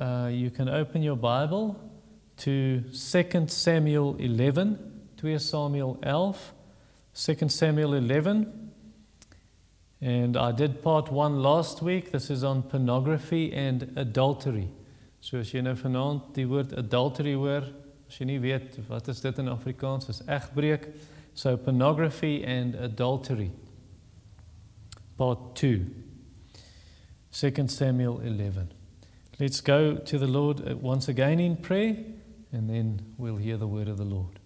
uh, you can open your Bible to 2 Samuel 11, 2 Samuel 11, 2 Samuel 11. And I did part one last week. This is on pornography and adultery. So as jy nou vanaand die woord adultery hoor, as jy nie weet wat is dit in Afrikaans, is egbreek. So pornography and adultery. Part 2. 2 Samuel 11. Let's go to the Lord uh, once again in prayer and then we'll hear the word of the Lord.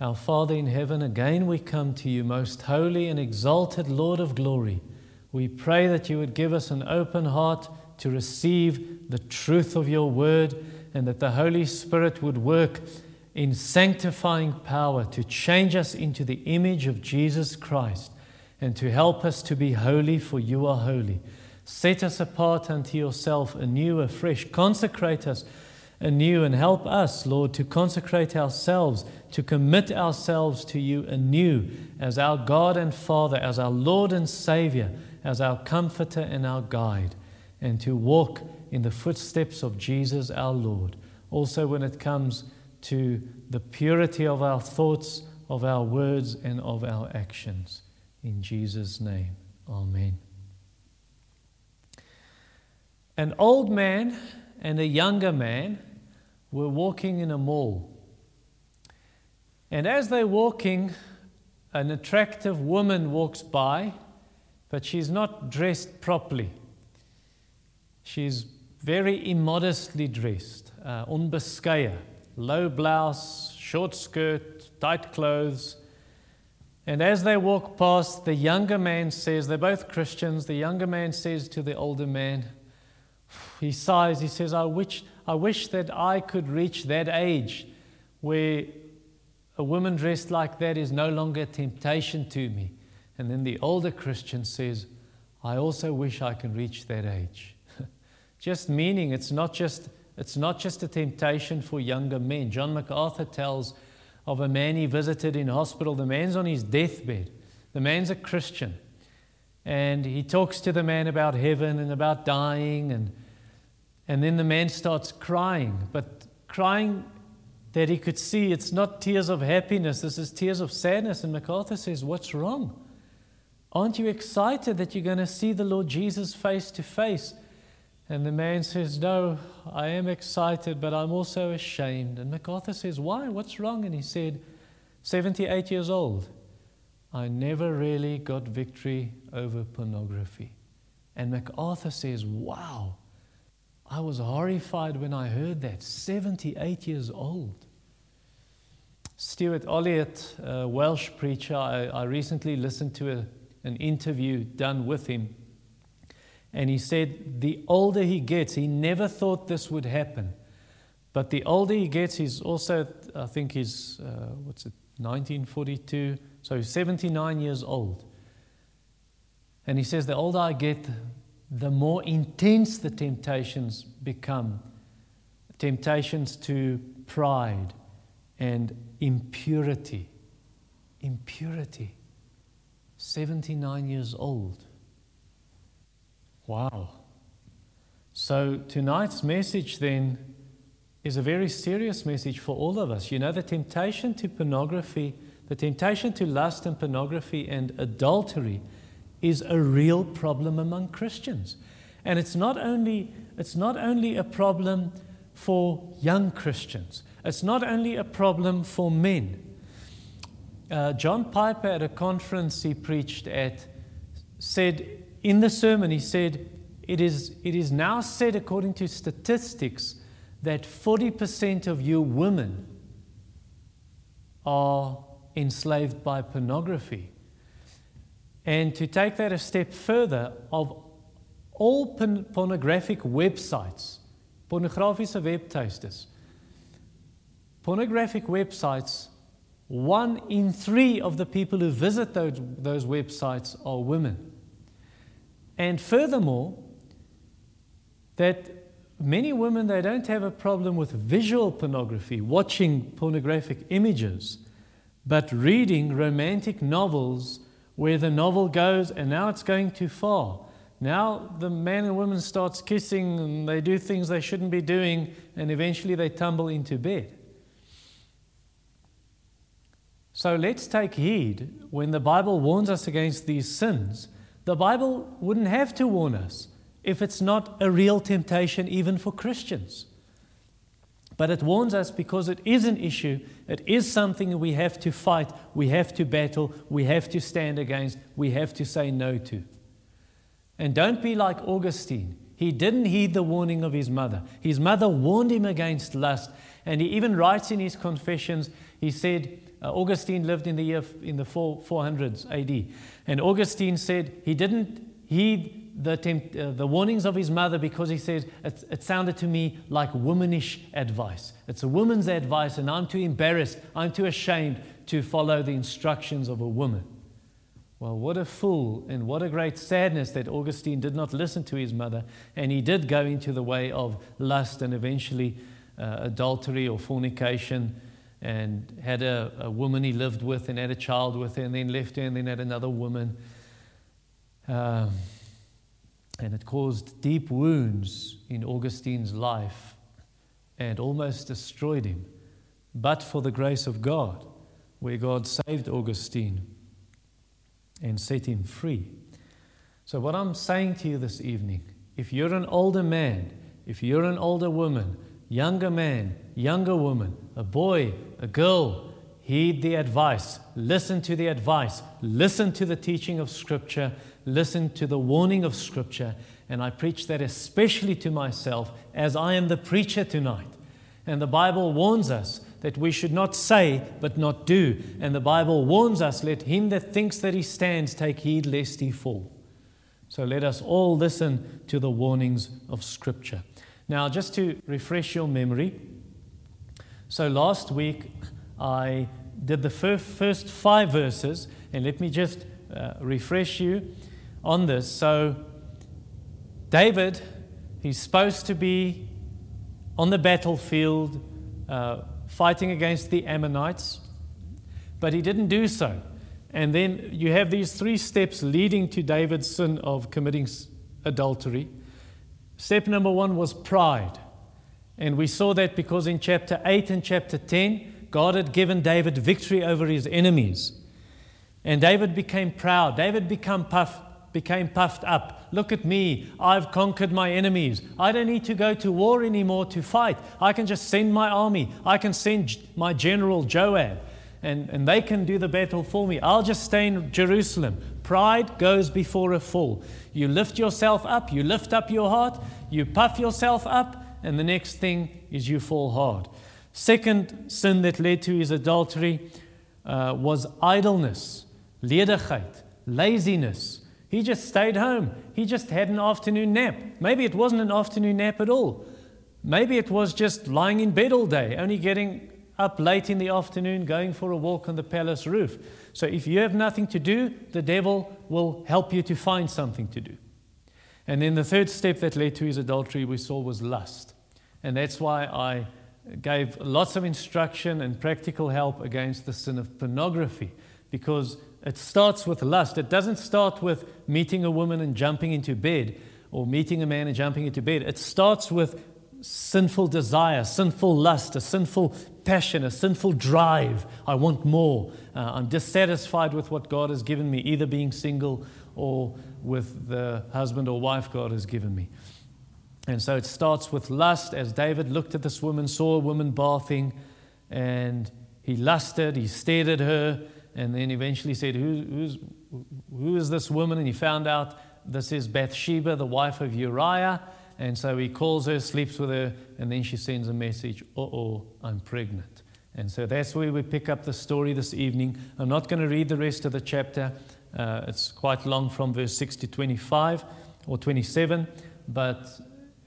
Our Father in heaven, again we come to you, most holy and exalted Lord of glory. We pray that you would give us an open heart to receive the truth of your word and that the Holy Spirit would work in sanctifying power to change us into the image of Jesus Christ and to help us to be holy, for you are holy. Set us apart unto yourself anew, afresh. Consecrate us anew and help us, Lord, to consecrate ourselves, to commit ourselves to you anew as our God and Father, as our Lord and Savior, as our comforter and our guide, and to walk in the footsteps of Jesus our Lord. Also, when it comes to the purity of our thoughts, of our words, and of our actions. In Jesus' name, Amen. An old man and a younger man were walking in a mall. And as they're walking, an attractive woman walks by, but she's not dressed properly. She's very immodestly dressed, uh, low blouse, short skirt, tight clothes. And as they walk past, the younger man says, they're both Christians, the younger man says to the older man, he sighs, he says, I wish, I wish that I could reach that age where a woman dressed like that is no longer a temptation to me. And then the older Christian says, I also wish I can reach that age. just meaning it's not just, it's not just a temptation for younger men. John MacArthur tells of a man he visited in hospital. The man's on his deathbed. The man's a Christian. And he talks to the man about heaven and about dying and and then the man starts crying, but crying that he could see it's not tears of happiness, this is tears of sadness. And MacArthur says, What's wrong? Aren't you excited that you're going to see the Lord Jesus face to face? And the man says, No, I am excited, but I'm also ashamed. And MacArthur says, Why? What's wrong? And he said, 78 years old. I never really got victory over pornography. And MacArthur says, Wow. I was horrified when I heard that. 78 years old. Stuart Olyott, a Welsh preacher, I, I recently listened to a, an interview done with him. And he said, the older he gets, he never thought this would happen. But the older he gets, he's also, I think he's, uh, what's it, 1942, so he's 79 years old. And he says, the older I get, the more intense the temptations become temptations to pride and impurity. Impurity. 79 years old. Wow. So, tonight's message then is a very serious message for all of us. You know, the temptation to pornography, the temptation to lust and pornography and adultery is a real problem among Christians. And it's not only, it's not only a problem for young Christians, it's not only a problem for men. Uh, John Piper, at a conference he preached at, said in the sermon, he said, it is, it is now said, according to statistics, that 40% of you women are enslaved by pornography. And to take that a step further, of all pornographic websites, pornografische webtuistes, pornographic websites, one in three of the people who visit those, those websites are women. And furthermore, that many women they don't have a problem with visual pornography, watching pornographic images, but reading romantic novels where the novel goes, and now it's going too far. Now the man and woman starts kissing and they do things they shouldn't be doing and eventually they tumble into bed. So let's take heed when the Bible warns us against these sins. The Bible wouldn't have to warn us if it's not a real temptation even for Christians. But it warns us because it is an issue, it is something we have to fight, we have to battle, we have to stand against, we have to say no to. And don't be like Augustine. He didn't heed the warning of his mother. His mother warned him against lust, and he even writes in his confessions, he said, uh, Augustine lived in the year in the 4, 400s AD, and Augustine said he didn't heed the, uh, the warnings of his mother because he says it, it sounded to me like womanish advice. It's a woman's advice, and I'm too embarrassed, I'm too ashamed to follow the instructions of a woman. Well, what a fool, and what a great sadness that Augustine did not listen to his mother, and he did go into the way of lust and eventually uh, adultery or fornication, and had a, a, woman he lived with and had a child with her, and then left her, and then had another woman. Um, and it caused deep wounds in Augustine's life and almost destroyed him. But for the grace of God, where God saved Augustine and set him free. So, what I'm saying to you this evening if you're an older man, if you're an older woman, younger man, younger woman, a boy, a girl, heed the advice, listen to the advice, listen to the teaching of Scripture, listen to the warning of Scripture, and I preach that especially to myself as I am the preacher tonight. And the Bible warns us that we should not say but not do. And the Bible warns us, let him that thinks that he stands take heed lest he fall. So let us all listen to the warnings of Scripture. Now, just to refresh your memory, so last week I did the first five verses, and let me just uh, refresh you on this. So, David, he's supposed to be on the battlefield uh, fighting against the Ammonites, but he didn't do so. And then you have these three steps leading to David's sin of committing adultery. Step number one was pride. And we saw that because in chapter 8 and chapter 10, God had given David victory over his enemies. And David became proud. David became puffed became puffed up. Look at me, I've conquered my enemies. I don't need to go to war anymore to fight. I can just send my army, I can send my general Joab, and, and they can do the battle for me. I'll just stay in Jerusalem. Pride goes before a fall. You lift yourself up, you lift up your heart, you puff yourself up, and the next thing is you fall hard. Second sin that led to his adultery uh, was idleness, ledigheid, laziness. He just stayed home. He just had an afternoon nap. Maybe it wasn't an afternoon nap at all. Maybe it was just lying in bed all day, only getting up late in the afternoon, going for a walk on the palace roof. So if you have nothing to do, the devil will help you to find something to do. And then the third step that led to his adultery we saw was lust. And that's why I gave lots of instruction and practical help against the sin of pornography, because it starts with lust. It doesn't start with meeting a woman and jumping into bed or meeting a man and jumping into bed. It starts with sinful desire, sinful lust, a sinful passion, a sinful drive. I want more. Uh, I'm dissatisfied with what God has given me, either being single or with the husband or wife God has given me. And so it starts with lust, as David looked at this woman, saw a woman bathing, and he lusted, he stared at her, and then eventually said, who, who's, Who is this woman? And he found out this is Bathsheba, the wife of Uriah. And so he calls her, sleeps with her, and then she sends a message, Uh oh, I'm pregnant. And so that's where we pick up the story this evening. I'm not going to read the rest of the chapter, uh, it's quite long from verse 6 to 25 or 27. But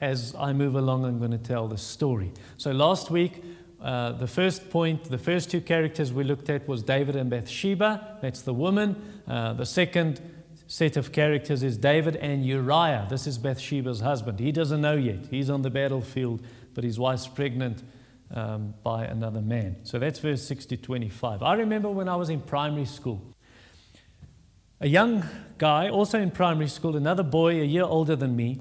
as I move along, I'm going to tell the story. So last week, uh, the first point, the first two characters we looked at was David and Bathsheba. That's the woman. Uh, the second set of characters is David and Uriah. This is Bathsheba's husband. He doesn't know yet. He's on the battlefield, but his wife's pregnant um, by another man. So that's verse 6 to 25. I remember when I was in primary school. a young guy, also in primary school, another boy a year older than me.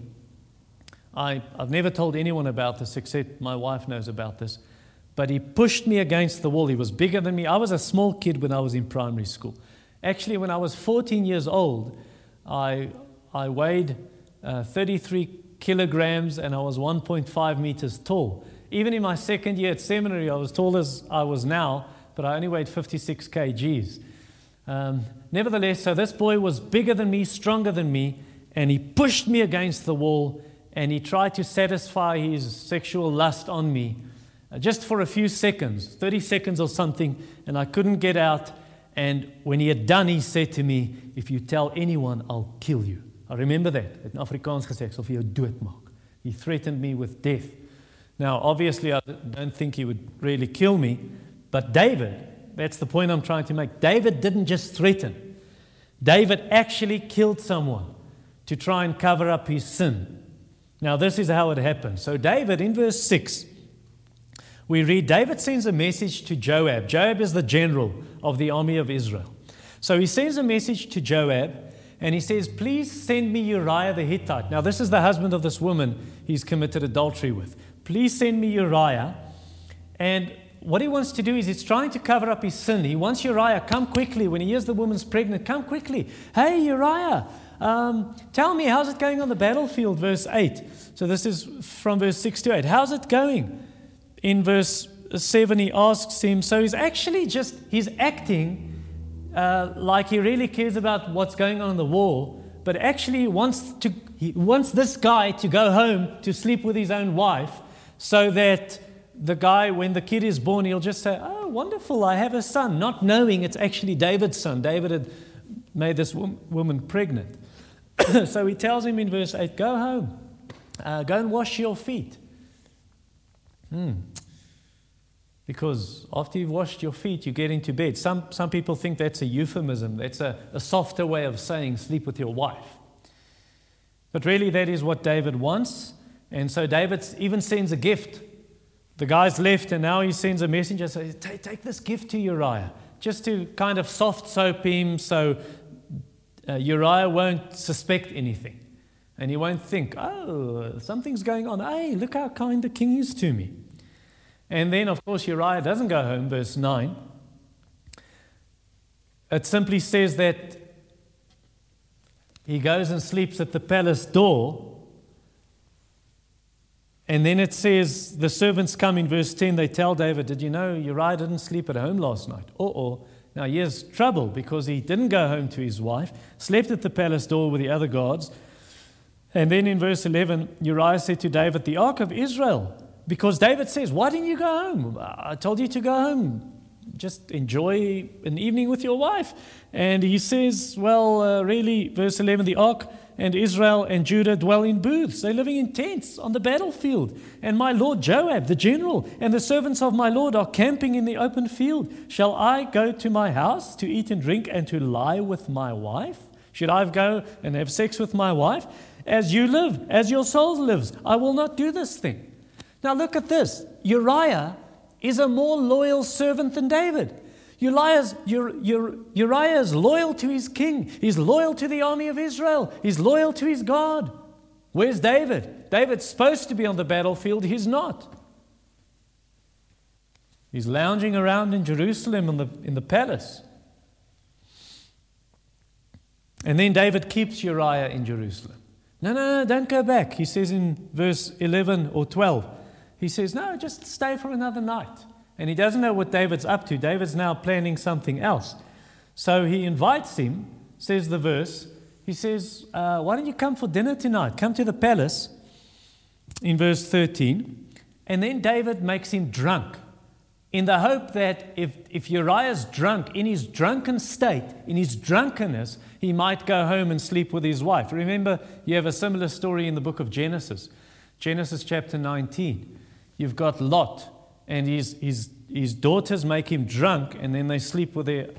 I, I've never told anyone about this except my wife knows about this. But he pushed me against the wall. He was bigger than me. I was a small kid when I was in primary school. Actually, when I was 14 years old, I, I weighed uh, 33 kilograms and I was 1.5 meters tall. Even in my second year at seminary, I was tall as I was now, but I only weighed 56 kgs. Um, nevertheless, so this boy was bigger than me, stronger than me, and he pushed me against the wall and he tried to satisfy his sexual lust on me just for a few seconds, 30 seconds or something, and I couldn't get out. And when he had done, he said to me, If you tell anyone, I'll kill you. I remember that. In Afrikaans gesê, ek sal vir jou doodmaak. He threatened me with death. Now, obviously, I don't think he would really kill me, but David, that's the point I'm trying to make. David didn't just threaten, David actually killed someone to try and cover up his sin. Now, this is how it happened. So, David, in verse 6, we read David sends a message to Joab. Joab is the general of the army of Israel. So, he sends a message to Joab and he says, Please send me Uriah the Hittite. Now, this is the husband of this woman he's committed adultery with. Please send me Uriah. And what he wants to do is he's trying to cover up his sin. He wants Uriah, come quickly. When he hears the woman's pregnant, come quickly. Hey, Uriah, um, tell me, how's it going on the battlefield? Verse 8. So this is from verse 6 to 8. How's it going? In verse 7, he asks him. So he's actually just, he's acting uh, like he really cares about what's going on in the war, but actually wants, to, he wants this guy to go home to sleep with his own wife so that the guy, when the kid is born, he'll just say, Oh, wonderful, I have a son, not knowing it's actually David's son. David had made this woman pregnant. so he tells him in verse 8 Go home, uh, go and wash your feet. Hmm. Because after you've washed your feet, you get into bed. Some, some people think that's a euphemism, that's a, a softer way of saying sleep with your wife. But really, that is what David wants. And so David even sends a gift. The guy's left, and now he sends a messenger says, take, take this gift to Uriah, just to kind of soft soap him so uh, Uriah won't suspect anything. And he won't think, oh, something's going on. Hey, look how kind the king is to me. And then, of course, Uriah doesn't go home, verse 9. It simply says that he goes and sleeps at the palace door. And then it says the servants come in verse 10. They tell David, Did you know Uriah didn't sleep at home last night? Uh oh. Now, here's trouble because he didn't go home to his wife, slept at the palace door with the other guards. And then in verse 11, Uriah said to David, The ark of Israel. Because David says, Why didn't you go home? I told you to go home. Just enjoy an evening with your wife. And he says, Well, uh, really, verse 11, the ark and Israel and Judah dwell in booths. They're living in tents on the battlefield. And my lord Joab, the general, and the servants of my lord are camping in the open field. Shall I go to my house to eat and drink and to lie with my wife? Should I go and have sex with my wife? As you live, as your soul lives, I will not do this thing. Now look at this Uriah is a more loyal servant than David. Uriah's, Uriah is loyal to his king. He's loyal to the army of Israel. He's loyal to his God. Where's David? David's supposed to be on the battlefield. He's not. He's lounging around in Jerusalem in the, in the palace. And then David keeps Uriah in Jerusalem. No, no, no, don't go back. He says in verse 11 or 12, he says, No, just stay for another night. And he doesn't know what David's up to. David's now planning something else. So he invites him, says the verse. He says, uh, Why don't you come for dinner tonight? Come to the palace in verse 13. And then David makes him drunk in the hope that if, if Uriah's drunk, in his drunken state, in his drunkenness, he might go home and sleep with his wife. Remember, you have a similar story in the book of Genesis, Genesis chapter 19. You've got Lot and his, his, his daughters make him drunk, and then they sleep with their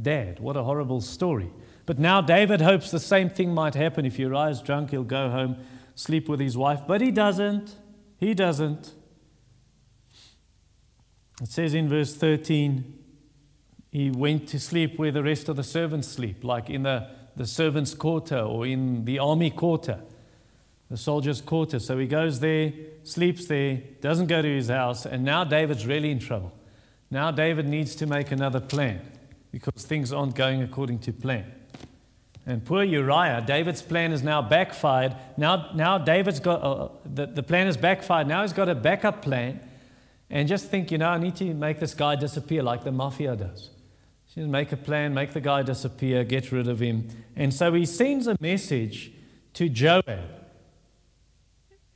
dad. What a horrible story. But now David hopes the same thing might happen. If Uriah's drunk, he'll go home, sleep with his wife. But he doesn't. He doesn't. It says in verse 13, he went to sleep where the rest of the servants sleep, like in the, the servants' quarter or in the army quarter, the soldiers' quarter. So he goes there, sleeps there, doesn't go to his house, and now David's really in trouble. Now David needs to make another plan because things aren't going according to plan. And poor Uriah, David's plan is now backfired. Now, now David's got, uh, the, the plan is backfired. Now he's got a backup plan. And just think, you know, I need to make this guy disappear like the mafia does. Just make a plan, make the guy disappear, get rid of him. And so he sends a message to Joab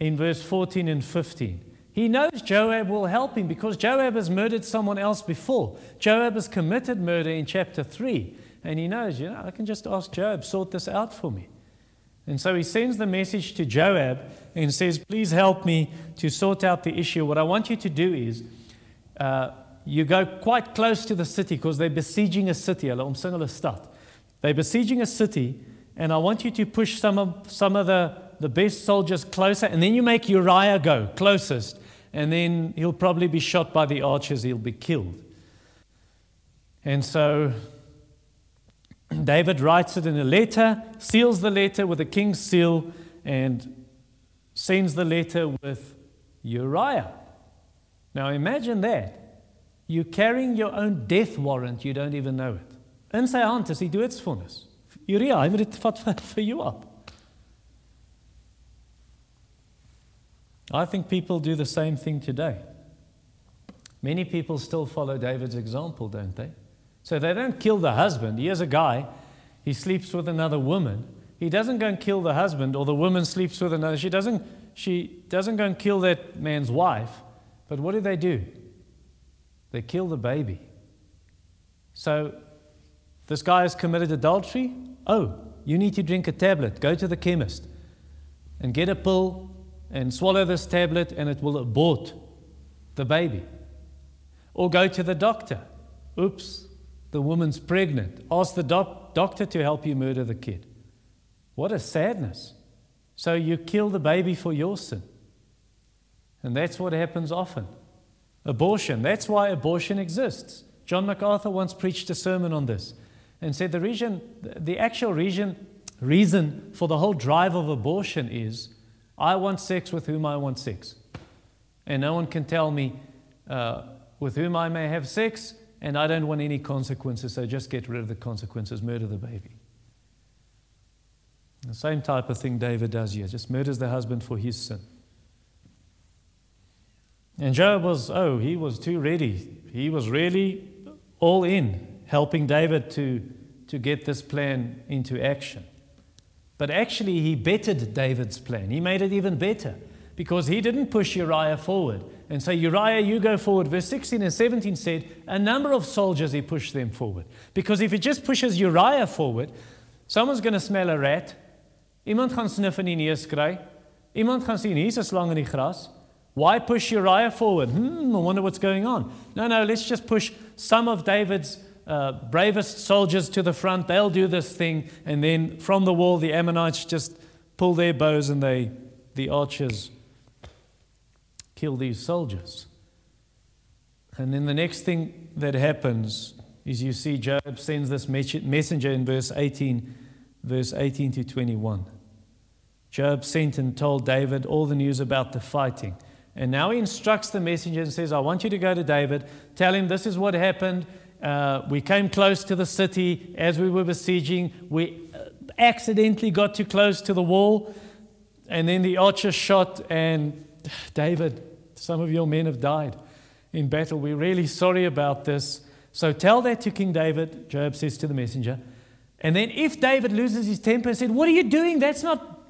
in verse 14 and 15. He knows Joab will help him because Joab has murdered someone else before. Joab has committed murder in chapter 3. And he knows, you know, I can just ask Joab, sort this out for me. And so he sends the message to Joab and says, Please help me to sort out the issue. What I want you to do is, uh, you go quite close to the city because they're besieging a city. They're besieging a city, and I want you to push some of, some of the, the best soldiers closer, and then you make Uriah go closest, and then he'll probably be shot by the archers, he'll be killed. And so David writes it in a letter, seals the letter with a king's seal, and sends the letter with Uriah. Now imagine that. You're carrying your own death warrant, you don't even know it. In sy hand is die doodsvonnis. Uriah, hy moet dit vir jou op. I think people do the same thing today. Many people still follow David's example, don't they? So they don't kill the husband. He is a guy, he sleeps with another woman. He doesn't go and kill the husband, or the woman sleeps with another. She doesn't, she doesn't go and kill that man's wife. But what do they do? They kill the baby. So this guy has committed adultery. Oh, you need to drink a tablet. Go to the chemist and get a pill and swallow this tablet, and it will abort the baby. Or go to the doctor. Oops, the woman's pregnant. Ask the doc- doctor to help you murder the kid. What a sadness. So you kill the baby for your sin. And that's what happens often. Abortion. That's why abortion exists. John MacArthur once preached a sermon on this and said the reason, the actual reason, reason for the whole drive of abortion is I want sex with whom I want sex. And no one can tell me uh, with whom I may have sex and I don't want any consequences, so just get rid of the consequences, murder the baby. The same type of thing David does here, just murders the husband for his sin. And Joab was, oh, he was too ready. He was really all in, helping David to, to get this plan into action. But actually, he bettered David's plan. He made it even better because he didn't push Uriah forward and say, Uriah, you go forward. Verse 16 and 17 said, a number of soldiers, he pushed them forward. Because if he just pushes Uriah forward, someone's going to smell a rat. Iemand gaan sniff in die neus kry. Iemand gaan sien hier's 'n slang in die gras. Why push Uriah forward? Hmm, I wonder what's going on. No, no, let's just push some of David's uh, bravest soldiers to the front. They'll do this thing. And then from the wall, the Ammonites just pull their bows and they, the archers kill these soldiers. And then the next thing that happens is you see Joab sends this messenger in verse 18, verse 18 to 21. Joab sent and told David all the news about the fighting. And now he instructs the messenger and says, I want you to go to David, tell him this is what happened. Uh, we came close to the city as we were besieging. We uh, accidentally got too close to the wall, and then the archer shot, and David some of your men have died in battle. We're really sorry about this. So tell that to King David, Joab says to the messenger. And then if David loses his temper and said, What are you doing? That's not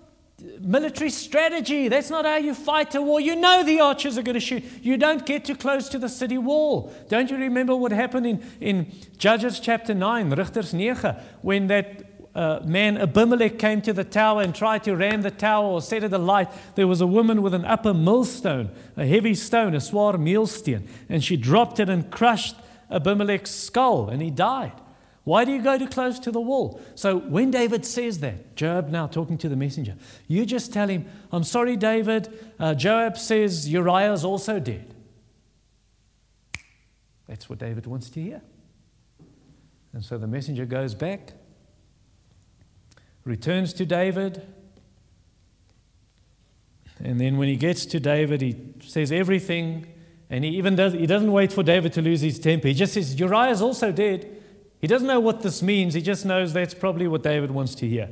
military strategy. That's not how you fight a war. You know the archers are going to shoot. You don't get too close to the city wall. Don't you remember what happened in, in Judges chapter 9, Rigters 9, when that uh, man Abimelech came to the tower and tried to ram the tower or set it alight, there was a woman with an upper millstone, a heavy stone, a swaar millstone, and she dropped it and crushed Abimelech's skull, and he died. Why do you go too close to the wall? So when David says that, Joab now talking to the messenger, you just tell him, I'm sorry, David. Uh, Joab says Uriah is also dead. That's what David wants to hear. And so the messenger goes back returns to David. And then when he gets to David, he says everything. And he even does, he doesn't wait for David to lose his temper. He just says, Uriah's also dead. He doesn't know what this means. He just knows that's probably what David wants to hear.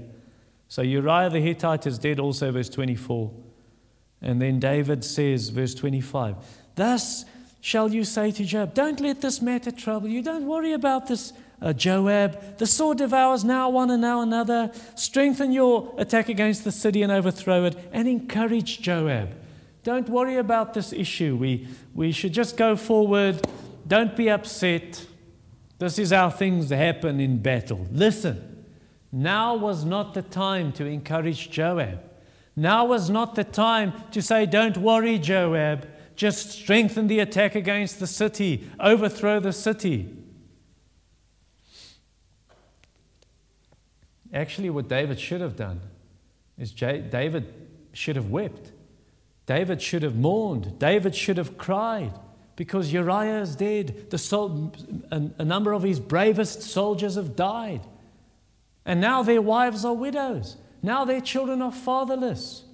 So Uriah the Hittite is dead also, verse 24. And then David says, verse 25, Thus shall you say to Joab, Don't let this matter trouble you. Don't worry about this, uh, Joab. The sword devours now one and now another. Strengthen your attack against the city and overthrow it, and encourage Joab. Don't worry about this issue. We, we should just go forward. Don't be upset. This is how things happen in battle. Listen, now was not the time to encourage Joab. Now was not the time to say, Don't worry, Joab. Just strengthen the attack against the city, overthrow the city. Actually, what David should have done is David should have wept. David should have mourned. David should have cried because Uriah is dead. The sol- a, a number of his bravest soldiers have died. And now their wives are widows. Now their children are fatherless.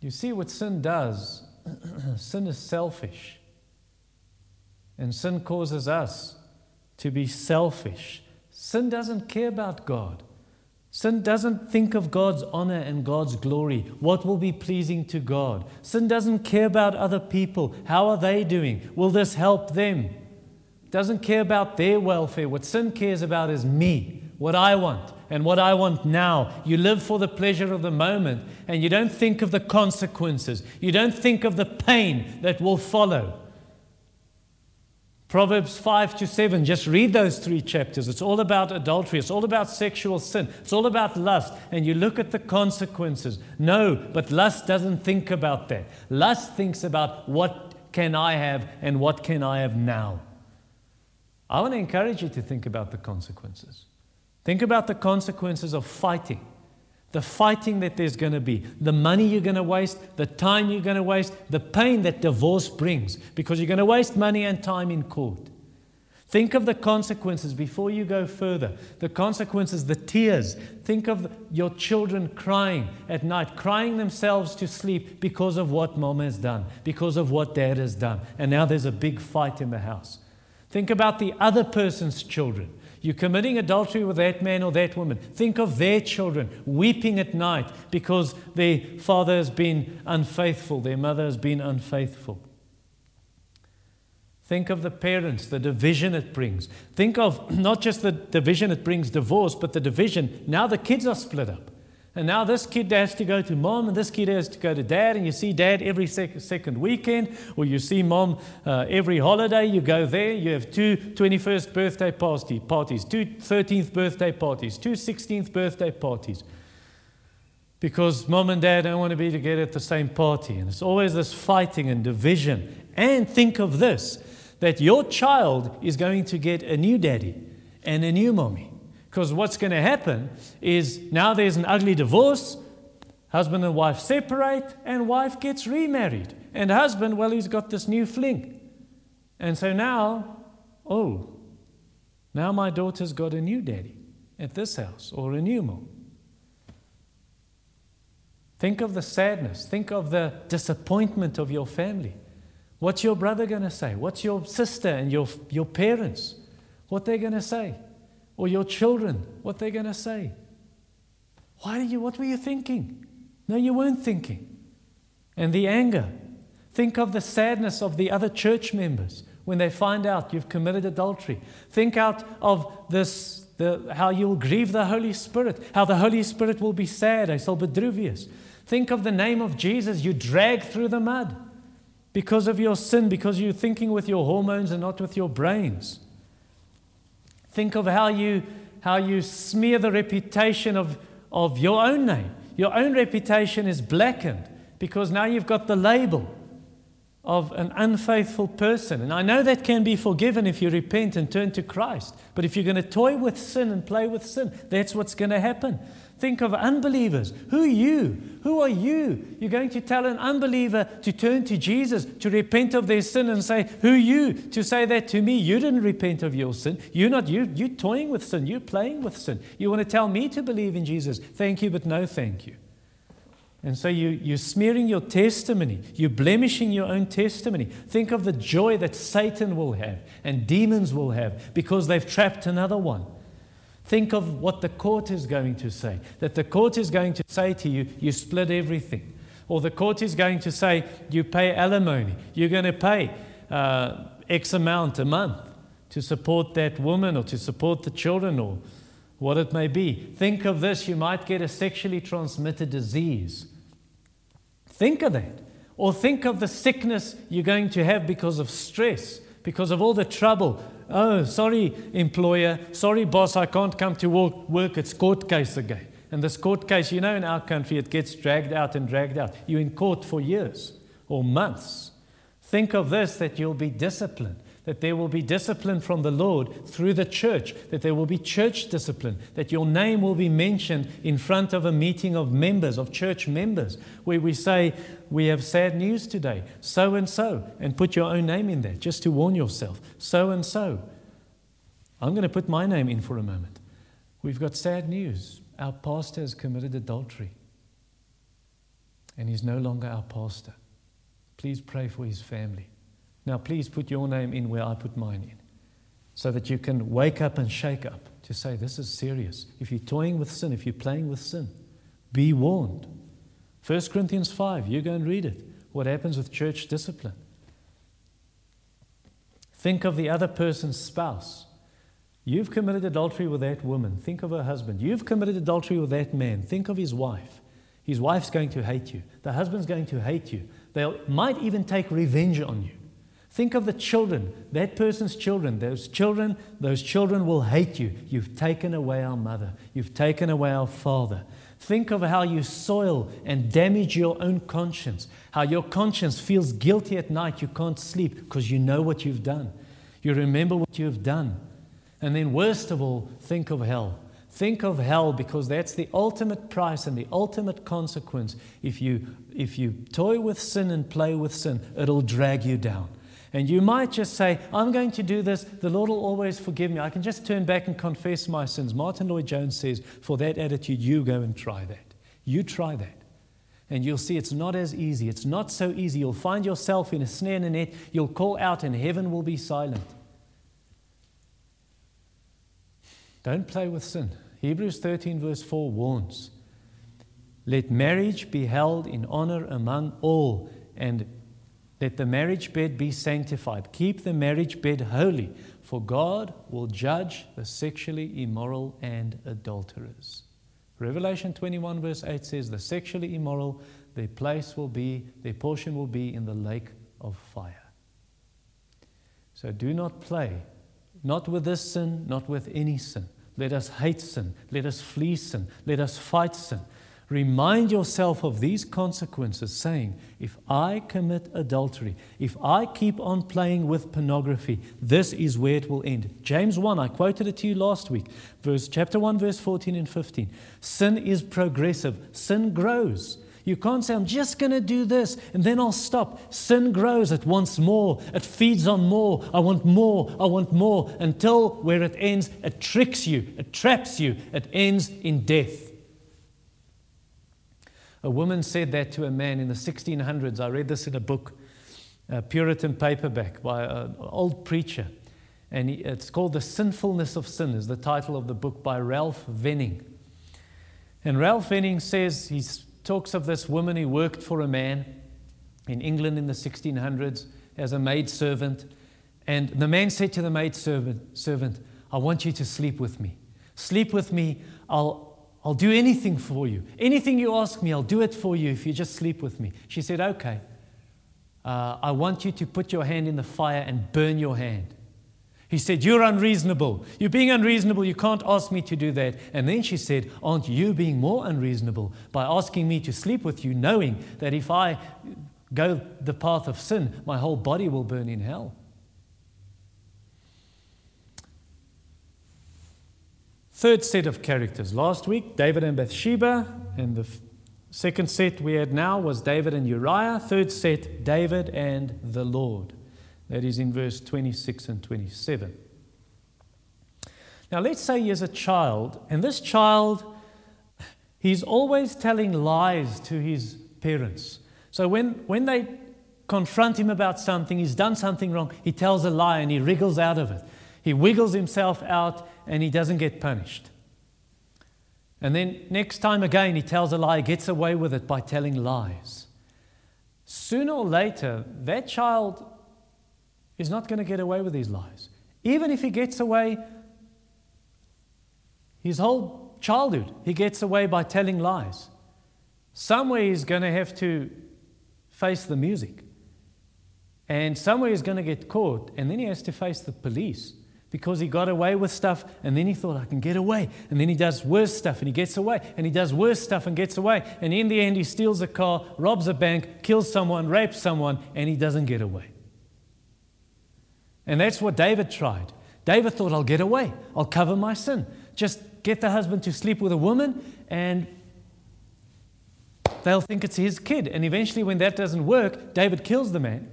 You see what sin does? sin is selfish. And sin causes us to be selfish. Sin doesn't care about God. Sin doesn't think of God's honor and God's glory, what will be pleasing to God. Sin doesn't care about other people. How are they doing? Will this help them? Doesn't care about their welfare. What sin cares about is me, what I want, and what I want now. You live for the pleasure of the moment, and you don't think of the consequences. You don't think of the pain that will follow. Proverbs 5 to 7, just read those three chapters. It's all about adultery, it's all about sexual sin, it's all about lust, and you look at the consequences. No, but lust doesn't think about that. Lust thinks about what can I have and what can I have now. I want to encourage you to think about the consequences. Think about the consequences of fighting the fighting that there's going to be, the money you're going to waste, the time you're going to waste, the pain that divorce brings, because you're going to waste money and time in court. Think of the consequences before you go further. The consequences, the tears. Think of your children crying at night, crying themselves to sleep because of what mom has done, because of what dad has done. And now there's a big fight in the house. Think about the other person's children. You're committing adultery with that man or that woman. Think of their children weeping at night because their father has been unfaithful, their mother has been unfaithful. Think of the parents, the division it brings. Think of not just the division it brings divorce, but the division. Now the kids are split up. And now this kid has to go to mom, and this kid has to go to dad, and you see dad every sec- second weekend, or you see mom uh, every holiday. You go there, you have two 21st birthday party, parties, two 13th birthday parties, two 16th birthday parties. Because mom and dad don't want to be together at the same party. And it's always this fighting and division. And think of this that your child is going to get a new daddy and a new mommy. Because what's going to happen is now there's an ugly divorce, husband and wife separate, and wife gets remarried. And husband, well, he's got this new fling. And so now, oh, now my daughter's got a new daddy at this house or a new mom. Think of the sadness. Think of the disappointment of your family. What's your brother going to say? What's your sister and your, your parents? What they're going to say? Or your children, what they're going to say. Why did you, what were you thinking? No, you weren't thinking. And the anger. Think of the sadness of the other church members when they find out you've committed adultery. Think out of this, the, how you will grieve the Holy Spirit, how the Holy Spirit will be sad, I saw bedruvious. Think of the name of Jesus you drag through the mud because of your sin, because you're thinking with your hormones and not with your brains. Think of how you, how you smear the reputation of, of your own name. Your own reputation is blackened because now you've got the label. Of an unfaithful person. And I know that can be forgiven if you repent and turn to Christ. But if you're going to toy with sin and play with sin, that's what's going to happen. Think of unbelievers. Who are you? Who are you? You're going to tell an unbeliever to turn to Jesus, to repent of their sin and say, Who you? To say that to me, you didn't repent of your sin. You're not, you, you're toying with sin. You're playing with sin. You want to tell me to believe in Jesus. Thank you, but no thank you. And so you, you're smearing your testimony. You're blemishing your own testimony. Think of the joy that Satan will have and demons will have because they've trapped another one. Think of what the court is going to say. That the court is going to say to you, you split everything. Or the court is going to say, you pay alimony. You're going to pay uh, X amount a month to support that woman or to support the children or what it may be. Think of this you might get a sexually transmitted disease. Think of that. Or think of the sickness you're going to have because of stress, because of all the trouble, Oh, sorry, employer. Sorry, boss, I can't come to work. work. It's court case again. And this court case, you know, in our country, it gets dragged out and dragged out. You're in court for years or months. Think of this that you'll be disciplined that there will be discipline from the Lord through the church, that there will be church discipline, that your name will be mentioned in front of a meeting of members, of church members, where we say, We have sad news today, so and so, and put your own name in there just to warn yourself, so and so. I'm going to put my name in for a moment. We've got sad news. Our pastor has committed adultery, and he's no longer our pastor. Please pray for his family. Now, please put your name in where I put mine in so that you can wake up and shake up to say, This is serious. If you're toying with sin, if you're playing with sin, be warned. 1 Corinthians 5, you go and read it. What happens with church discipline? Think of the other person's spouse. You've committed adultery with that woman. Think of her husband. You've committed adultery with that man. Think of his wife. His wife's going to hate you. The husband's going to hate you. They might even take revenge on you. Think of the children, that person's children. Those children, those children will hate you. You've taken away our mother. You've taken away our father. Think of how you soil and damage your own conscience. How your conscience feels guilty at night. You can't sleep because you know what you've done. You remember what you've done. And then, worst of all, think of hell. Think of hell because that's the ultimate price and the ultimate consequence. If you, if you toy with sin and play with sin, it'll drag you down. And you might just say, I'm going to do this. The Lord will always forgive me. I can just turn back and confess my sins. Martyn Lloyd-Jones says, for that attitude, you go and try that. You try that. And you'll see it's not as easy. It's not so easy. You'll find yourself in a snare and a net. You'll call out, and heaven will be silent. Don't play with sin. Hebrews 13, verse 4 warns Let marriage be held in honor among all, and let the marriage bed be sanctified. Keep the marriage bed holy, for God will judge the sexually immoral and adulterers. Revelation 21, verse 8 says, The sexually immoral, their place will be, their portion will be in the lake of fire. So do not play, not with this sin, not with any sin. Let us hate sin. Let us flee sin. Let us fight sin. Remind yourself of these consequences, saying, if I commit adultery, if I keep on playing with pornography, this is where it will end. James 1, I quoted it to you last week, verse chapter 1, verse 14 and 15. Sin is progressive, sin grows. You can't say, I'm just going to do this and then I'll stop. Sin grows, it wants more, it feeds on more. I want more, I want more, until where it ends, it tricks you, it traps you, it ends in death. A woman said that to a man in the 1600s. I read this in a book, a Puritan paperback by an old preacher. And it's called The Sinfulness of Sin, is the title of the book by Ralph Venning. And Ralph Venning says, he talks of this woman who worked for a man in England in the 1600s as a maid servant. And the man said to the maid servant, servant I want you to sleep with me. Sleep with me. I'll, I'll do anything for you. Anything you ask me, I'll do it for you if you just sleep with me. She said, Okay. Uh, I want you to put your hand in the fire and burn your hand. He said, You're unreasonable. You're being unreasonable. You can't ask me to do that. And then she said, Aren't you being more unreasonable by asking me to sleep with you, knowing that if I go the path of sin, my whole body will burn in hell. Third set of characters. Last week, David and Bathsheba, and the second set we had now was David and Uriah. Third set, David and the Lord. That is in verse 26 and 27. Now, let's say he is a child, and this child, he's always telling lies to his parents. So when, when they confront him about something, he's done something wrong, he tells a lie and he wriggles out of it. He wiggles himself out and he doesn't get punished. And then next time again, he tells a lie, gets away with it by telling lies. Sooner or later, that child is not going to get away with these lies. Even if he gets away, his whole childhood, he gets away by telling lies. Somewhere he's going to have to face the music. And somewhere he's going to get caught, and then he has to face the police because he got away with stuff and then he thought, I can get away. And then he does worse stuff and he gets away and he does worse stuff and gets away. And in the end, he steals a car, robs a bank, kills someone, rapes someone, and he doesn't get away. And that's what David tried. David thought, I'll get away, I'll cover my sin. Just get the husband to sleep with a woman and they'll think it's his kid. And eventually, when that doesn't work, David kills the man.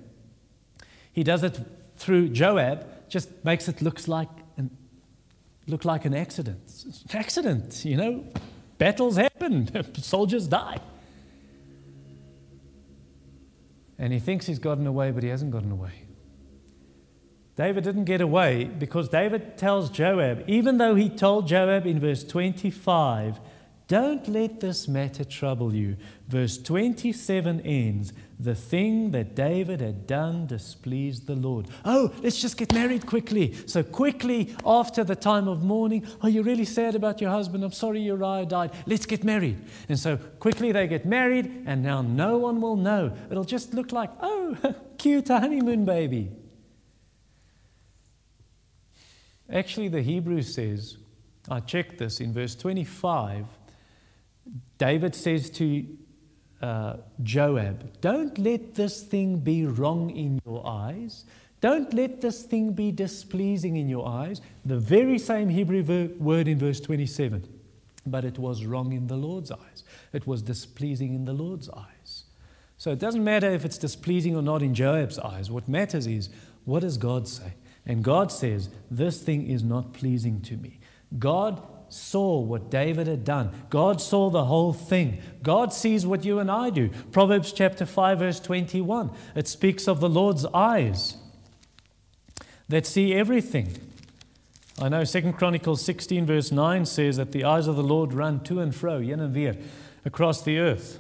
He does it through Joab just makes it looks like an, look like an accident. An accident, you know. Battles happen, soldiers die. And he thinks he's gotten away, but he hasn't gotten away. David didn't get away because David tells Joab, even though he told Joab in verse 25, don't let this matter trouble you. Verse 27 ends The thing that David had done displeased the Lord. Oh, let's just get married quickly. So, quickly after the time of mourning, are you really sad about your husband? I'm sorry Uriah died. Let's get married. And so, quickly they get married, and now no one will know. It'll just look like, oh, cute honeymoon baby. Actually, the Hebrew says, I checked this in verse 25 David says to uh, Joab, Don't let this thing be wrong in your eyes. Don't let this thing be displeasing in your eyes. The very same Hebrew word in verse 27. But it was wrong in the Lord's eyes. It was displeasing in the Lord's eyes. So it doesn't matter if it's displeasing or not in Joab's eyes. What matters is, what does God say? And God says, This thing is not pleasing to me. God saw what David had done. God saw the whole thing. God sees what you and I do. Proverbs chapter 5 verse 21. It speaks of the Lord's eyes that see everything. I know 2 Chronicles 16 verse 9 says that the eyes of the Lord run to and fro, yen and vir, across the earth.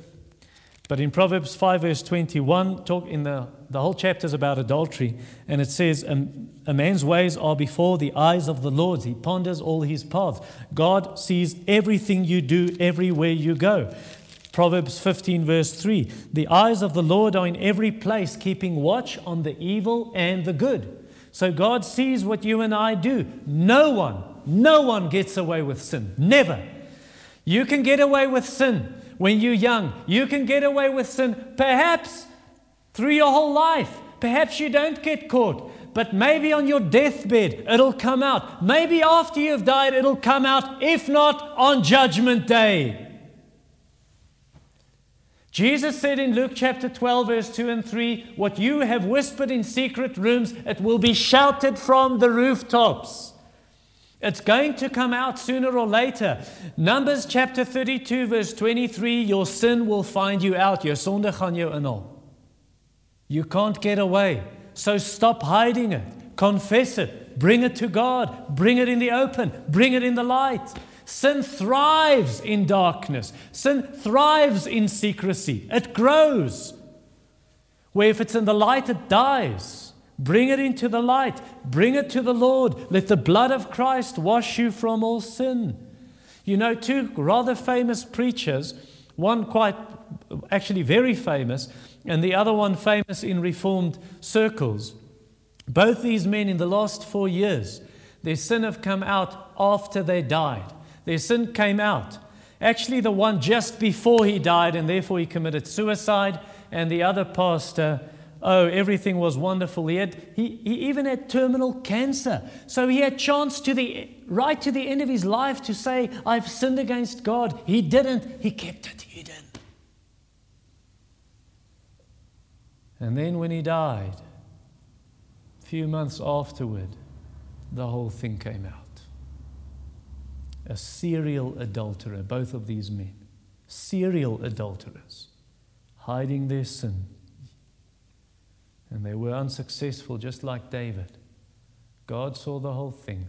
But in Proverbs 5, verse 21, talk in the, the whole chapter is about adultery, and it says, a, man's ways are before the eyes of the Lord. He ponders all his paths. God sees everything you do, everywhere you go. Proverbs 15, verse 3 The eyes of the Lord are in every place, keeping watch on the evil and the good. So God sees what you and I do. No one, no one gets away with sin. Never. You can get away with sin when you're young. You can get away with sin perhaps through your whole life. Perhaps you don't get caught, but maybe on your deathbed it'll come out. Maybe after you've died it'll come out, if not on Judgment Day. Jesus said in Luke chapter 12, verse 2 and 3, What you have whispered in secret rooms, it will be shouted from the rooftops. It's going to come out sooner or later. Numbers chapter 32, verse 23 Your sin will find you out. Your sonde gaan jou inhaal. You can't get away. So stop hiding it. Confess it. Bring it to God. Bring it in the open. Bring it in the light. Sin thrives in darkness. Sin thrives in secrecy. It grows. Where if it's in the light, it dies. Bring it into the light. Bring it to the Lord. Let the blood of Christ wash you from all sin. You know, two rather famous preachers, one quite, actually very famous, and the other one famous in Reformed circles. Both these men in the last four years, their sin have come out after they died. Their sin came out. Actually, the one just before he died, and therefore he committed suicide, and the other pastor, oh, everything was wonderful. He, had, he, he even had terminal cancer. So he had chance to the, right to the end of his life to say, I've sinned against God. He didn't. He kept it hidden. And then when he died, a few months afterward, the whole thing came out. A serial adulterer, both of these men, serial adulterers, hiding their sin. And they were unsuccessful, just like David. God saw the whole thing.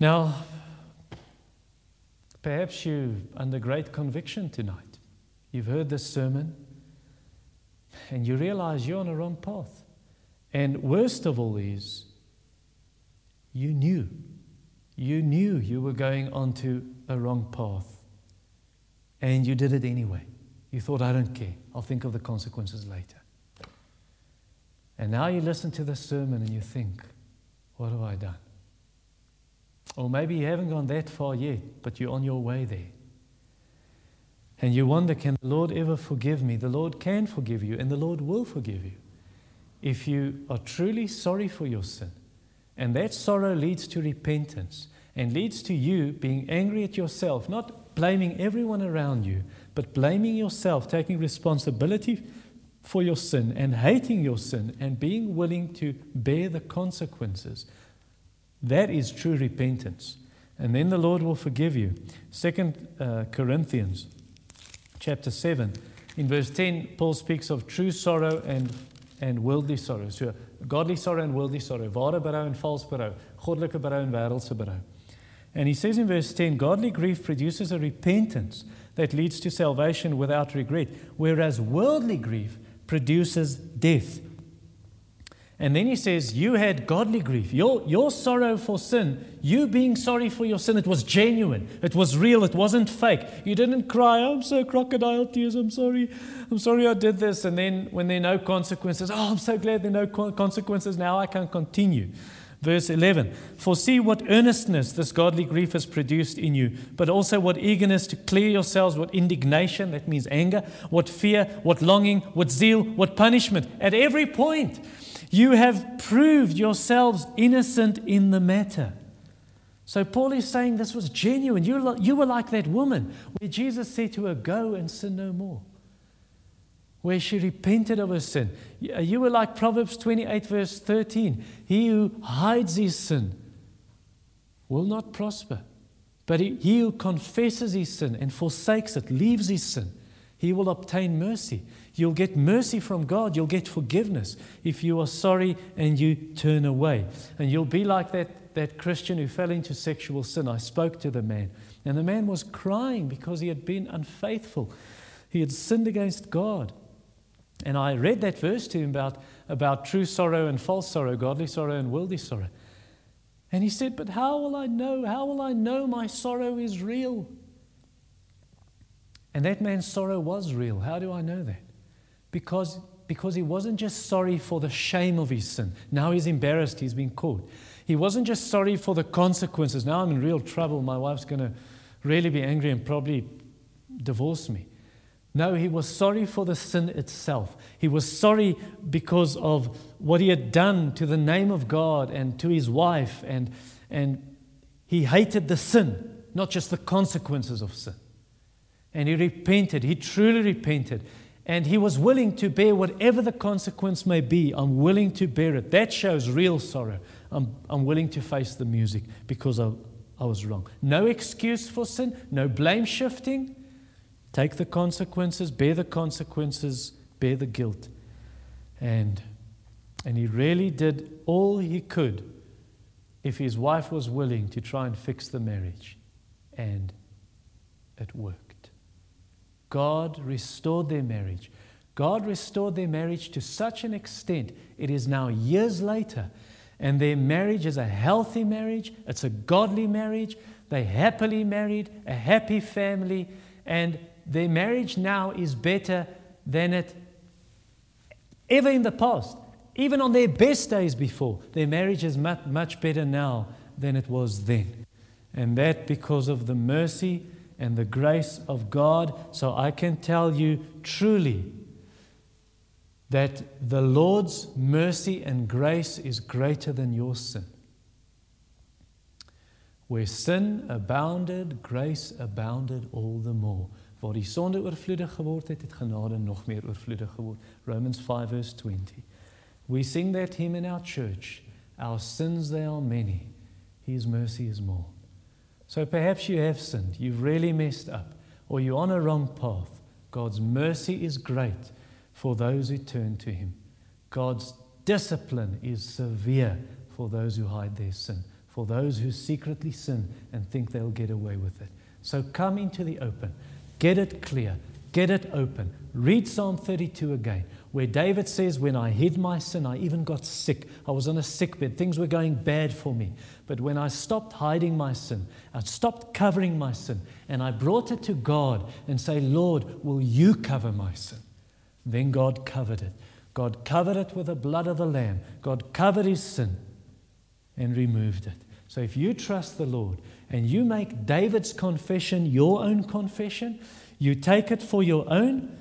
Now, perhaps you under great conviction tonight. You've heard this sermon and you realize you're on a wrong path. And worst of all is, you knew. You knew you were going onto a wrong path. And you did it anyway. You thought, I don't care. I'll think of the consequences later. And now you listen to the sermon and you think, what have I done? Or maybe you haven't gone that far yet, but you're on your way there. And you wonder, can the Lord ever forgive me? The Lord can forgive you, and the Lord will forgive you if you are truly sorry for your sin. And that sorrow leads to repentance and leads to you being angry at yourself, not blaming everyone around you, but blaming yourself, taking responsibility for your sin and hating your sin and being willing to bear the consequences. That is true repentance. And then the Lord will forgive you. Second uh, Corinthians chapter 7. In verse 10, Paul speaks of true sorrow and, and worldly sorrow. So, godly sorrow and worldly sorrow. Ware berou and false berou. Goddelike berou en wêreldse berou. And he says in verse 10 godly grief produces a repentance that leads to salvation without regret, whereas worldly grief produces death. And then he says, You had godly grief. Your, your sorrow for sin, you being sorry for your sin, it was genuine. It was real. It wasn't fake. You didn't cry, I'm so crocodile tears. I'm sorry. I'm sorry I did this. And then when there are no consequences, oh, I'm so glad there are no consequences. Now I can continue. Verse 11 For see what earnestness this godly grief has produced in you, but also what eagerness to clear yourselves, what indignation, that means anger, what fear, what longing, what zeal, what punishment. At every point, you have proved yourselves innocent in the matter. So Paul is saying this was genuine. You, you were like that woman where Jesus said to her, Go and sin no more. Where she repented of her sin. Uh, you were like Proverbs 28, verse 13. He who hides his sin will not prosper. But he, he who confesses his sin and forsakes it, leaves his sin, he will obtain mercy. You'll get mercy from God. You'll get forgiveness if you are sorry and you turn away. And you'll be like that, that Christian who fell into sexual sin. I spoke to the man, and the man was crying because he had been unfaithful. He had sinned against God. And I read that verse to him about, about true sorrow and false sorrow, godly sorrow and worldly sorrow. And he said, But how will I know? How will I know my sorrow is real? And that man's sorrow was real. How do I know that? Because, because he wasn't just sorry for the shame of his sin. Now he's embarrassed, he's been caught. He wasn't just sorry for the consequences. Now I'm in real trouble. My wife's going to really be angry and probably divorce me. No, he was sorry for the sin itself. He was sorry because of what he had done to the name of God and to his wife. And, and he hated the sin, not just the consequences of sin. And he repented. He truly repented. And he was willing to bear whatever the consequence may be. I'm willing to bear it. That shows real sorrow. I'm, I'm willing to face the music because I, I was wrong. No excuse for sin, no blame shifting. Take the consequences, bear the consequences, bear the guilt. And, and he really did all he could if his wife was willing to try and fix the marriage. And it worked. God restored their marriage. God restored their marriage to such an extent, it is now years later, and their marriage is a healthy marriage, it's a godly marriage, they happily married, a happy family, and their marriage now is better than it ever in the past. Even on their best days before, their marriage is much, much better now than it was then. And that because of the mercy and the grace of God. So I can tell you truly that the Lord's mercy and grace is greater than your sin. Where sin abounded, grace abounded all the more. Waar die sonde oorvloedig geword het, het genade nog meer oorvloedig geword. Romans 5 verse 20. We sing that hymn in our church. Our sins they are many. His mercy is more. So perhaps you have sinned, you've really messed up, or you're on a wrong path. God's mercy is great for those who turn to him. God's discipline is severe for those who hide their sin for those who secretly sin and think they'll get away with it. So come into the open, get it clear, get it open. Read Psalm 32 again, where David says, When I hid my sin, I even got sick. I was on a sick bed. Things were going bad for me. But when I stopped hiding my sin, I stopped covering my sin, and I brought it to God and say, Lord, will you cover my sin? Then God covered it. God covered it with the blood of the Lamb. God covered his sin and removed it. So if you trust the Lord and you make David's confession your own confession, you take it for your own,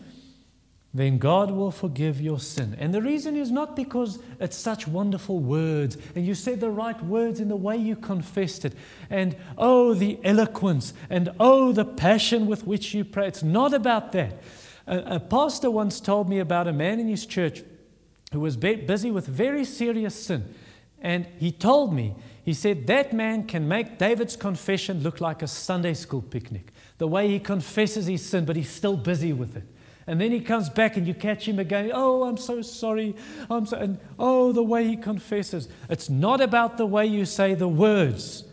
then God will forgive your sin. And the reason is not because it's such wonderful words and you said the right words in the way you confessed it. And oh, the eloquence and oh, the passion with which you pray. It's not about that. A, a pastor once told me about a man in his church who was busy with very serious sin. And he told me, he said, That man can make David's confession look like a Sunday school picnic. The way he confesses his sin, but he's still busy with it. And then he comes back and you catch him again. Oh, I'm so sorry. I'm so, and oh, the way he confesses. It's not about the way you say the words,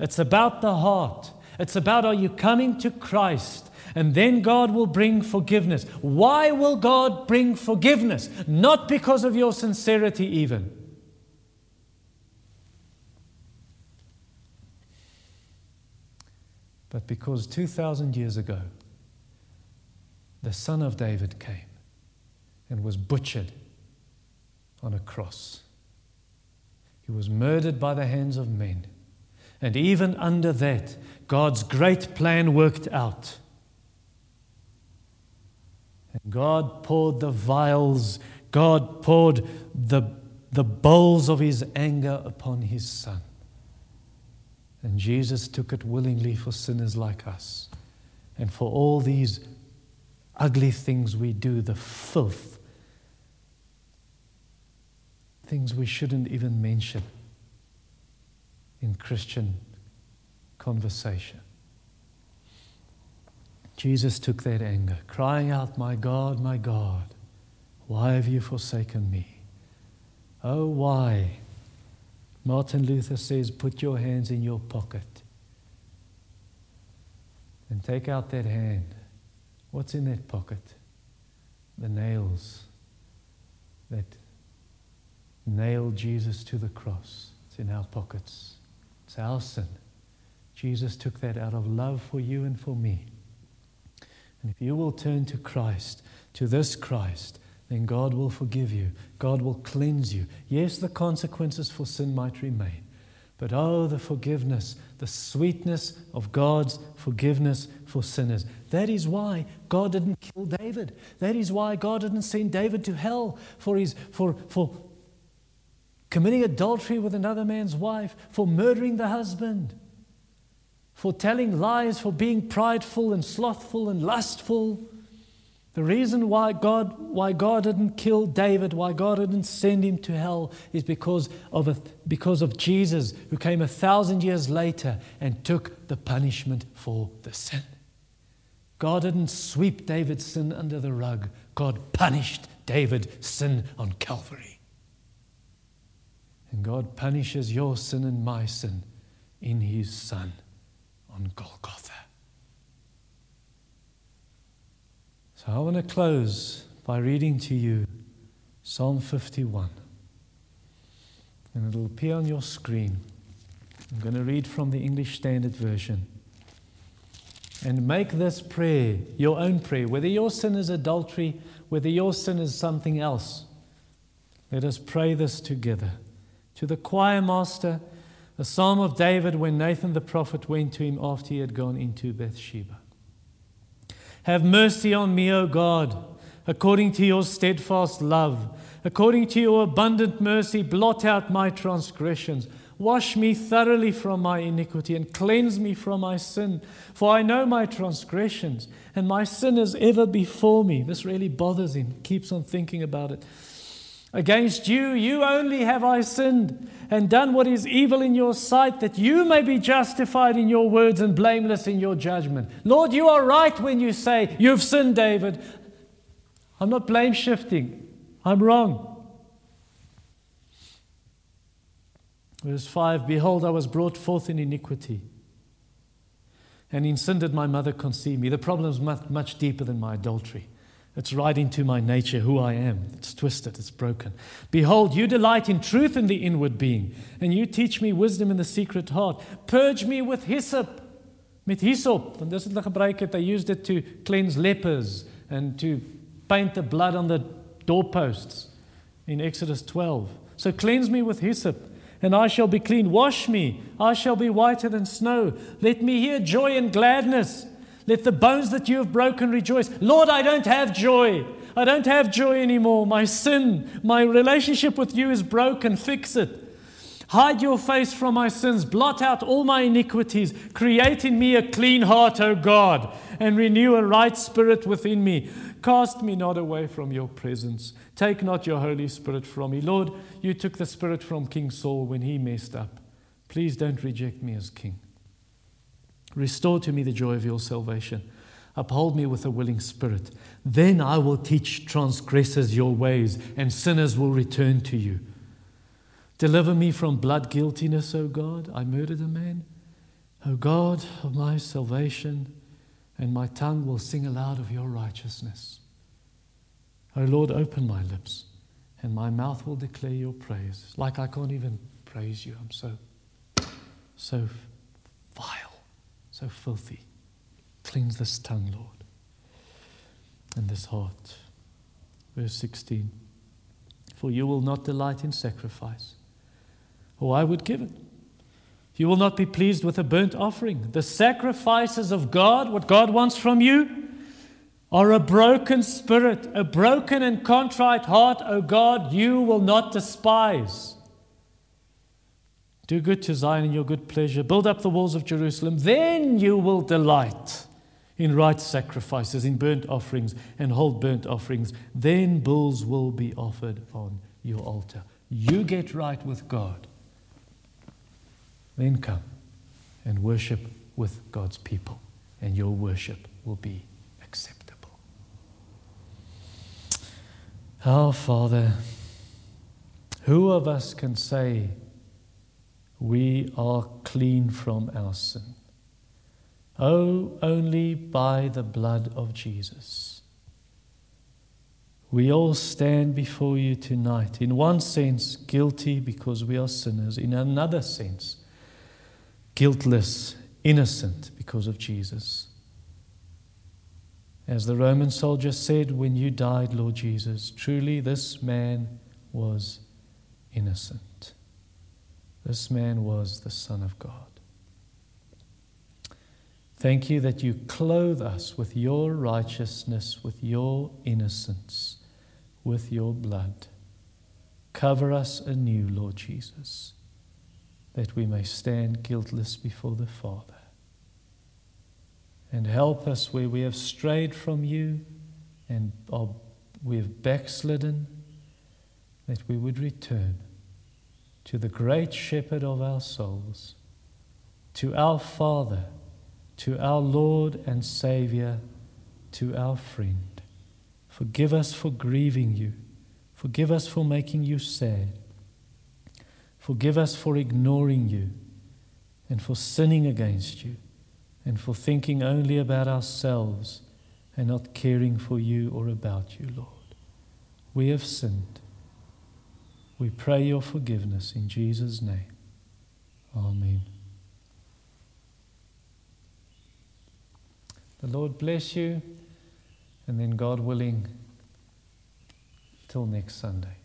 it's about the heart. It's about are you coming to Christ? And then God will bring forgiveness. Why will God bring forgiveness? Not because of your sincerity, even. But because 2,000 years ago, the Son of David came and was butchered on a cross. He was murdered by the hands of men. And even under that, God's great plan worked out. And God poured the vials, God poured the, the bowls of his anger upon his Son. And Jesus took it willingly for sinners like us and for all these ugly things we do, the filth, things we shouldn't even mention in Christian conversation. Jesus took that anger, crying out, My God, my God, why have you forsaken me? Oh, why? Martin Luther says, Put your hands in your pocket and take out that hand. What's in that pocket? The nails that nailed Jesus to the cross. It's in our pockets. It's our sin. Jesus took that out of love for you and for me. And if you will turn to Christ, to this Christ, then God will forgive you. God will cleanse you. Yes, the consequences for sin might remain. But oh, the forgiveness, the sweetness of God's forgiveness for sinners. That is why God didn't kill David. That is why God didn't send David to hell for, his, for, for committing adultery with another man's wife, for murdering the husband, for telling lies, for being prideful and slothful and lustful. The reason why God, why God didn't kill David, why God didn't send him to hell, is because of, a, because of Jesus, who came a thousand years later and took the punishment for the sin. God didn't sweep David's sin under the rug, God punished David's sin on Calvary. And God punishes your sin and my sin in his Son on Golgotha. So I want to close by reading to you Psalm 51. And it'll appear on your screen. I'm going to read from the English Standard Version. And make this prayer your own prayer, whether your sin is adultery, whether your sin is something else. Let us pray this together. To the choir master, a psalm of David when Nathan the prophet went to him after he had gone into Bathsheba. Have mercy on me, O God, according to your steadfast love. According to your abundant mercy, blot out my transgressions. Wash me thoroughly from my iniquity and cleanse me from my sin. For I know my transgressions, and my sin is ever before me. This really bothers him, keeps on thinking about it. Against you, you only have I sinned and done what is evil in your sight, that you may be justified in your words and blameless in your judgment. Lord, you are right when you say, You've sinned, David. I'm not blame shifting, I'm wrong. Verse 5 Behold, I was brought forth in iniquity, and in sin did my mother conceive me. The problem is much, much deeper than my adultery. It's right into my nature, who I am. It's twisted, it's broken. Behold, you delight in truth in the inward being, and you teach me wisdom in the secret heart. Purge me with hyssop. Met hyssop, want dis het hulle gebruik het. They used it to cleanse lepers and to paint the blood on the doorposts in Exodus 12. So cleanse me with hyssop, and I shall be clean. Wash me, I shall be whiter than snow. Let me hear joy and gladness. Let the bones that you have broken rejoice. Lord, I don't have joy. I don't have joy anymore. My sin, my relationship with you is broken. Fix it. Hide your face from my sins. Blot out all my iniquities. Create in me a clean heart, O God, and renew a right spirit within me. Cast me not away from your presence. Take not your Holy Spirit from me. Lord, you took the Spirit from King Saul when he messed up. Please don't reject me as king. Restore to me the joy of your salvation. Uphold me with a willing spirit. Then I will teach transgressors your ways, and sinners will return to you. Deliver me from blood guiltiness, O God. I murdered a man. O God of my salvation, and my tongue will sing aloud of your righteousness. O Lord, open my lips, and my mouth will declare your praise. Like I can't even praise you. I'm so, so vile so filthy. Cleanse this tongue, Lord, and this heart. Verse 16 For you will not delight in sacrifice, or I would give it. You will not be pleased with a burnt offering. The sacrifices of God, what God wants from you, are a broken spirit, a broken and contrite heart, O God, you will not despise. Do good to Zion in your good pleasure. Build up the walls of Jerusalem. Then you will delight in right sacrifices, in burnt offerings, and hold burnt offerings. Then bulls will be offered on your altar. You get right with God. Then come and worship with God's people, and your worship will be acceptable. Our Father, who of us can say, we are clean from our sin. Oh, only by the blood of Jesus. We all stand before you tonight, in one sense, guilty because we are sinners, in another sense, guiltless, innocent because of Jesus. As the Roman soldier said when you died, Lord Jesus, truly this man was innocent. This man was the Son of God. Thank you that you clothe us with your righteousness, with your innocence, with your blood. Cover us anew, Lord Jesus, that we may stand guiltless before the Father. And help us where we have strayed from you and are, we have backslidden, that we would return to the great shepherd of our souls, to our Father, to our Lord and Savior, to our friend. Forgive us for grieving you. Forgive us for making you sad. Forgive us for ignoring you and for sinning against you and for thinking only about ourselves and not caring for you or about you, Lord. We have sinned. We pray your forgiveness in Jesus' name. Amen. The Lord bless you, and then, God willing, till next Sunday.